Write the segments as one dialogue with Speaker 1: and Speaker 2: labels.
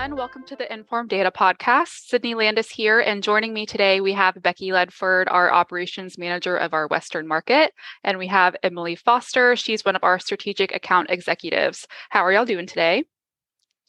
Speaker 1: everyone. Welcome to the Informed Data Podcast. Sydney Landis here, and joining me today, we have Becky Ledford, our operations manager of our Western market, and we have Emily Foster. She's one of our strategic account executives. How are y'all doing today?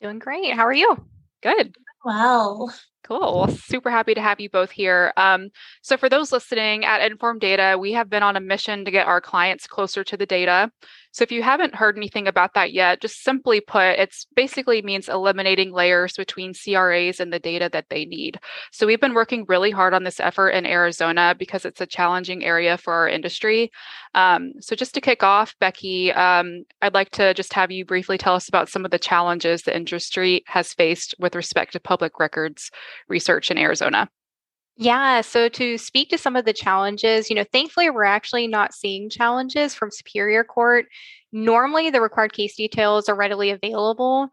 Speaker 2: Doing great. How are you?
Speaker 1: Good.
Speaker 3: Well,
Speaker 1: Cool. Super happy to have you both here. Um, so, for those listening at Informed Data, we have been on a mission to get our clients closer to the data. So if you haven't heard anything about that yet, just simply put, it's basically means eliminating layers between CRAs and the data that they need. So we've been working really hard on this effort in Arizona because it's a challenging area for our industry. Um, so just to kick off, Becky, um, I'd like to just have you briefly tell us about some of the challenges the industry has faced with respect to public records research in Arizona.
Speaker 2: Yeah. So to speak to some of the challenges, you know, thankfully we're actually not seeing challenges from Superior Court. Normally, the required case details are readily available.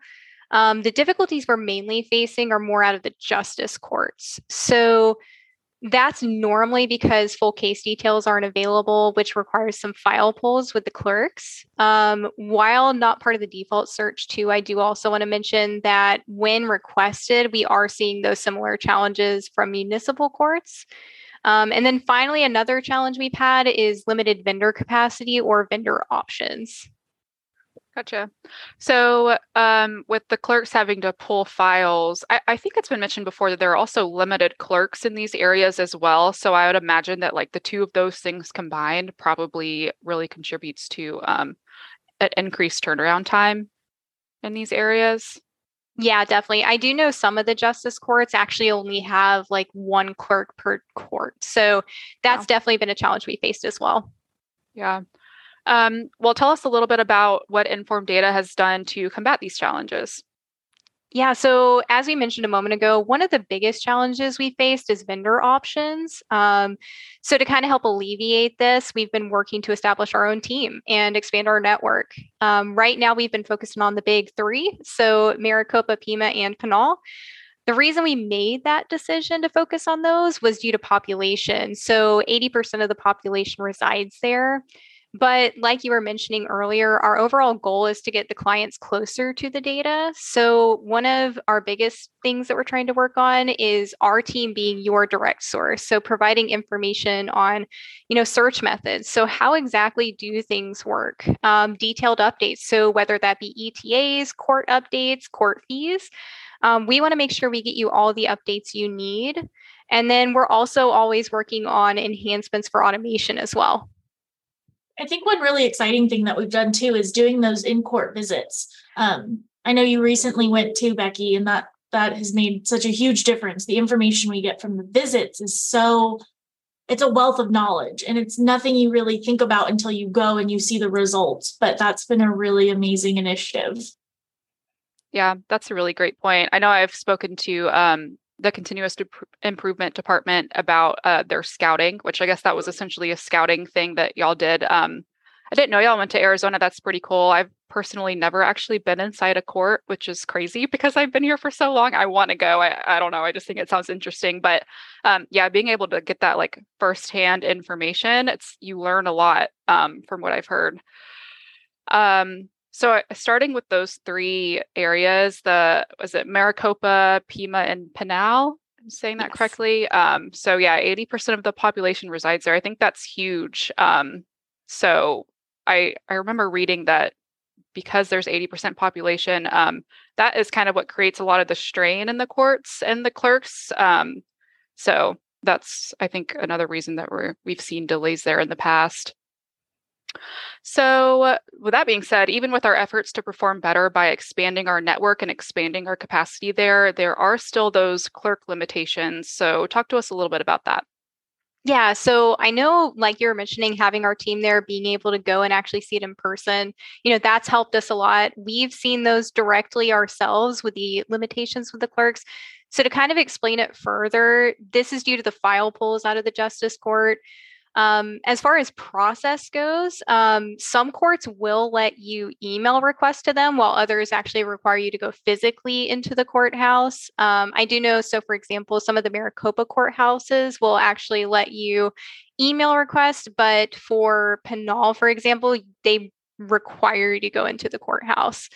Speaker 2: Um, the difficulties we're mainly facing are more out of the justice courts. So that's normally because full case details aren't available, which requires some file pulls with the clerks. Um, while not part of the default search, too, I do also want to mention that when requested, we are seeing those similar challenges from municipal courts. Um, and then finally, another challenge we've had is limited vendor capacity or vendor options.
Speaker 1: Gotcha. So, um, with the clerks having to pull files, I, I, think it's been mentioned before that there are also limited clerks in these areas as well. So, I would imagine that like the two of those things combined probably really contributes to um, an increased turnaround time in these areas.
Speaker 2: Yeah, definitely. I do know some of the justice courts actually only have like one clerk per court. So, that's wow. definitely been a challenge we faced as well.
Speaker 1: Yeah. Um, well, tell us a little bit about what Informed Data has done to combat these challenges.
Speaker 2: Yeah, so as we mentioned a moment ago, one of the biggest challenges we faced is vendor options. Um, so, to kind of help alleviate this, we've been working to establish our own team and expand our network. Um, right now, we've been focusing on the big three so, Maricopa, Pima, and Pinal. The reason we made that decision to focus on those was due to population. So, 80% of the population resides there. But like you were mentioning earlier, our overall goal is to get the clients closer to the data. So, one of our biggest things that we're trying to work on is our team being your direct source. So, providing information on, you know, search methods. So, how exactly do things work? Um, detailed updates. So, whether that be ETAs, court updates, court fees, um, we want to make sure we get you all the updates you need. And then we're also always working on enhancements for automation as well.
Speaker 3: I think one really exciting thing that we've done too is doing those in court visits. Um, I know you recently went to Becky, and that that has made such a huge difference. The information we get from the visits is so it's a wealth of knowledge and it's nothing you really think about until you go and you see the results but that's been a really amazing initiative
Speaker 1: yeah that's a really great point i know i've spoken to um, the continuous improvement department about uh, their scouting, which I guess that was essentially a scouting thing that y'all did. Um, I didn't know y'all went to Arizona. That's pretty cool. I've personally never actually been inside a court, which is crazy because I've been here for so long. I want to go. I, I don't know. I just think it sounds interesting. But um, yeah, being able to get that like firsthand information, it's you learn a lot um, from what I've heard. Um, so starting with those three areas, the was it Maricopa, Pima, and Pinal? I'm saying that yes. correctly. Um, so yeah, 80% of the population resides there. I think that's huge. Um, so I I remember reading that because there's 80% population, um, that is kind of what creates a lot of the strain in the courts and the clerks. Um, so that's I think another reason that we're we've seen delays there in the past. So, uh, with that being said, even with our efforts to perform better by expanding our network and expanding our capacity there, there are still those clerk limitations. So, talk to us a little bit about that.
Speaker 2: Yeah, so I know, like you were mentioning, having our team there, being able to go and actually see it in person, you know, that's helped us a lot. We've seen those directly ourselves with the limitations with the clerks. So, to kind of explain it further, this is due to the file pulls out of the justice court. Um, as far as process goes, um, some courts will let you email requests to them, while others actually require you to go physically into the courthouse. Um, I do know, so for example, some of the Maricopa courthouses will actually let you email requests, but for Pinal, for example, they require you to go into the courthouse.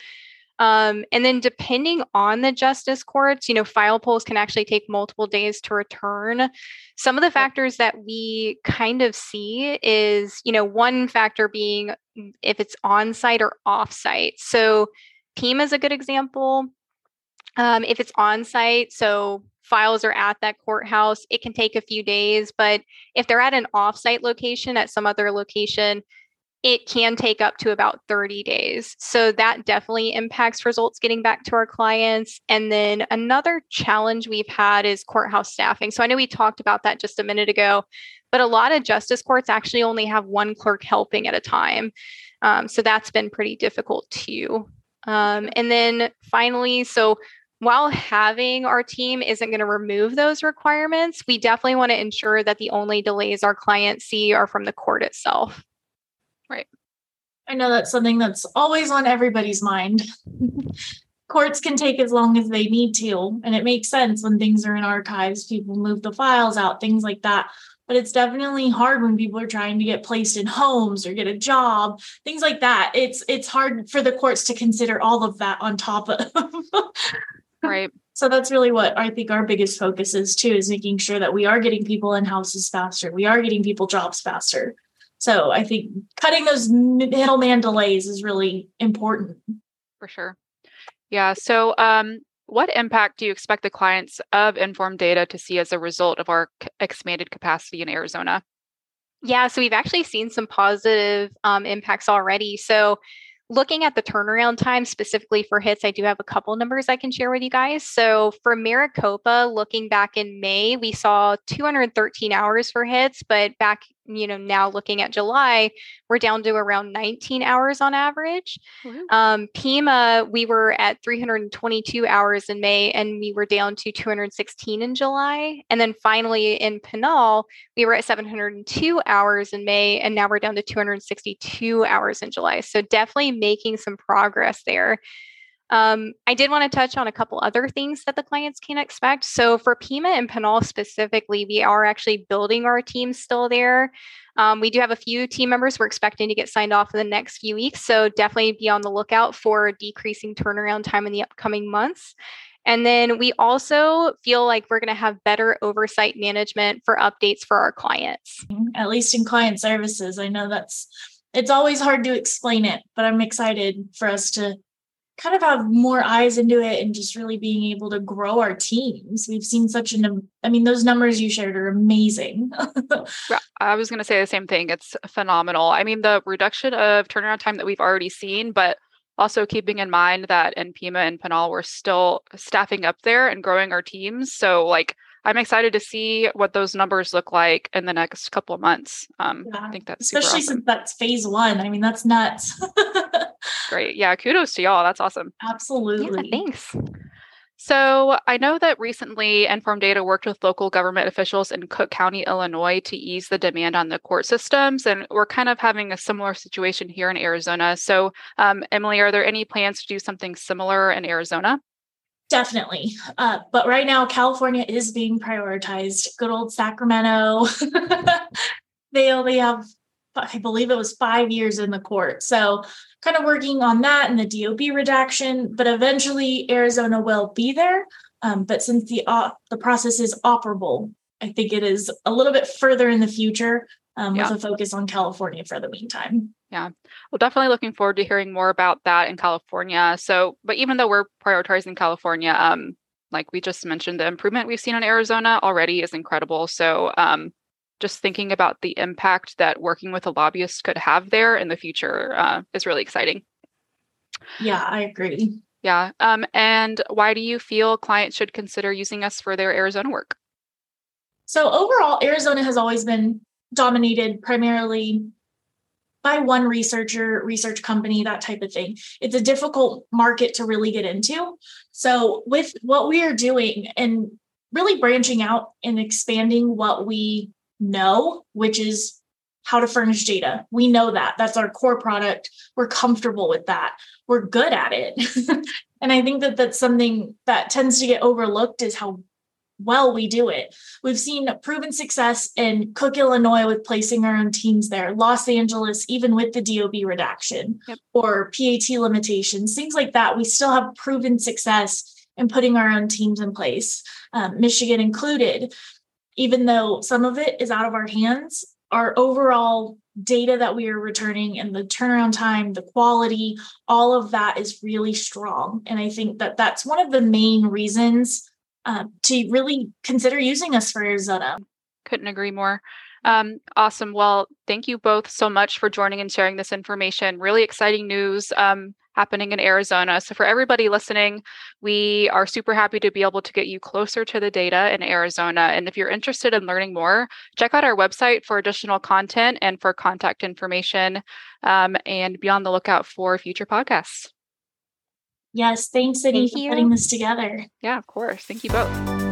Speaker 2: Um, and then depending on the justice courts, you know, file pulls can actually take multiple days to return. Some of the factors that we kind of see is, you know, one factor being if it's on site or off site. So Pima is a good example. Um, if it's on site, so files are at that courthouse, it can take a few days. But if they're at an offsite location at some other location, it can take up to about 30 days. So that definitely impacts results getting back to our clients. And then another challenge we've had is courthouse staffing. So I know we talked about that just a minute ago, but a lot of justice courts actually only have one clerk helping at a time. Um, so that's been pretty difficult too. Um, and then finally, so while having our team isn't going to remove those requirements, we definitely want to ensure that the only delays our clients see are from the court itself.
Speaker 1: Right.
Speaker 3: I know that's something that's always on everybody's mind. Courts can take as long as they need to, and it makes sense when things are in archives, people move the files out, things like that. But it's definitely hard when people are trying to get placed in homes or get a job, things like that. It's it's hard for the courts to consider all of that on top of
Speaker 1: right.
Speaker 3: So that's really what I think our biggest focus is too, is making sure that we are getting people in houses faster. We are getting people jobs faster. So I think cutting those middleman delays is really important.
Speaker 1: For sure. Yeah. So, um, what impact do you expect the clients of informed Data to see as a result of our expanded capacity in Arizona?
Speaker 2: Yeah, so we've actually seen some positive um, impacts already. So, looking at the turnaround time specifically for hits, I do have a couple numbers I can share with you guys. So, for Maricopa, looking back in May, we saw 213 hours for hits, but back you know now looking at july we're down to around 19 hours on average. Um, pima we were at 322 hours in may and we were down to 216 in july. And then finally in pinal we were at 702 hours in may and now we're down to 262 hours in july. So definitely making some progress there um, I did want to touch on a couple other things that the clients can expect. So for Pima and Pinal specifically, we are actually building our team still there. Um, we do have a few team members we're expecting to get signed off in the next few weeks. So definitely be on the lookout for decreasing turnaround time in the upcoming months. And then we also feel like we're going to have better oversight management for updates for our clients.
Speaker 3: At least in client services. I know that's it's always hard to explain it, but I'm excited for us to kind of have more eyes into it and just really being able to grow our teams. We've seen such an, I mean, those numbers you shared are amazing.
Speaker 1: I was going to say the same thing. It's phenomenal. I mean, the reduction of turnaround time that we've already seen, but also keeping in mind that in Pima and Pinal, we're still staffing up there and growing our teams. So, like, I'm excited to see what those numbers look like in the next couple of months. Um, yeah. I think that's
Speaker 3: especially
Speaker 1: awesome.
Speaker 3: since that's phase one. I mean, that's nuts.
Speaker 1: Great. Yeah. Kudos to y'all. That's awesome.
Speaker 3: Absolutely.
Speaker 2: Yeah, thanks.
Speaker 1: So I know that recently Inform Data worked with local government officials in Cook County, Illinois to ease the demand on the court systems. And we're kind of having a similar situation here in Arizona. So, um, Emily, are there any plans to do something similar in Arizona?
Speaker 3: Definitely. Uh, but right now, California is being prioritized. Good old Sacramento. they only have, I believe it was five years in the court. So, kind of working on that and the DOB redaction. But eventually, Arizona will be there. Um, but since the uh, the process is operable, I think it is a little bit further in the future um, yeah. with a focus on California for the meantime.
Speaker 1: Yeah. Well, definitely looking forward to hearing more about that in California. So, but even though we're prioritizing California, um, like we just mentioned, the improvement we've seen in Arizona already is incredible. So, um, just thinking about the impact that working with a lobbyist could have there in the future uh, is really exciting.
Speaker 3: Yeah, I agree.
Speaker 1: Yeah. Um, and why do you feel clients should consider using us for their Arizona work?
Speaker 3: So, overall, Arizona has always been dominated primarily by one researcher, research company, that type of thing. It's a difficult market to really get into. So, with what we are doing and really branching out and expanding what we know, which is how to furnish data. We know that. That's our core product. We're comfortable with that. We're good at it. and I think that that's something that tends to get overlooked is how well we do it. We've seen proven success in Cook, Illinois with placing our own teams there, Los Angeles, even with the DOB redaction yep. or PAT limitations, things like that. We still have proven success in putting our own teams in place, um, Michigan included. Even though some of it is out of our hands, our overall data that we are returning and the turnaround time, the quality, all of that is really strong. And I think that that's one of the main reasons uh, to really consider using us for Arizona.
Speaker 1: Couldn't agree more. Um, awesome. Well, thank you both so much for joining and sharing this information. Really exciting news. Um, happening in Arizona. So, for everybody listening, we are super happy to be able to get you closer to the data in Arizona. And if you're interested in learning more, check out our website for additional content and for contact information. Um, and be on the lookout for future podcasts.
Speaker 3: Yes, thanks, Cindy, Thank for putting this together.
Speaker 1: Yeah, of course. Thank you both.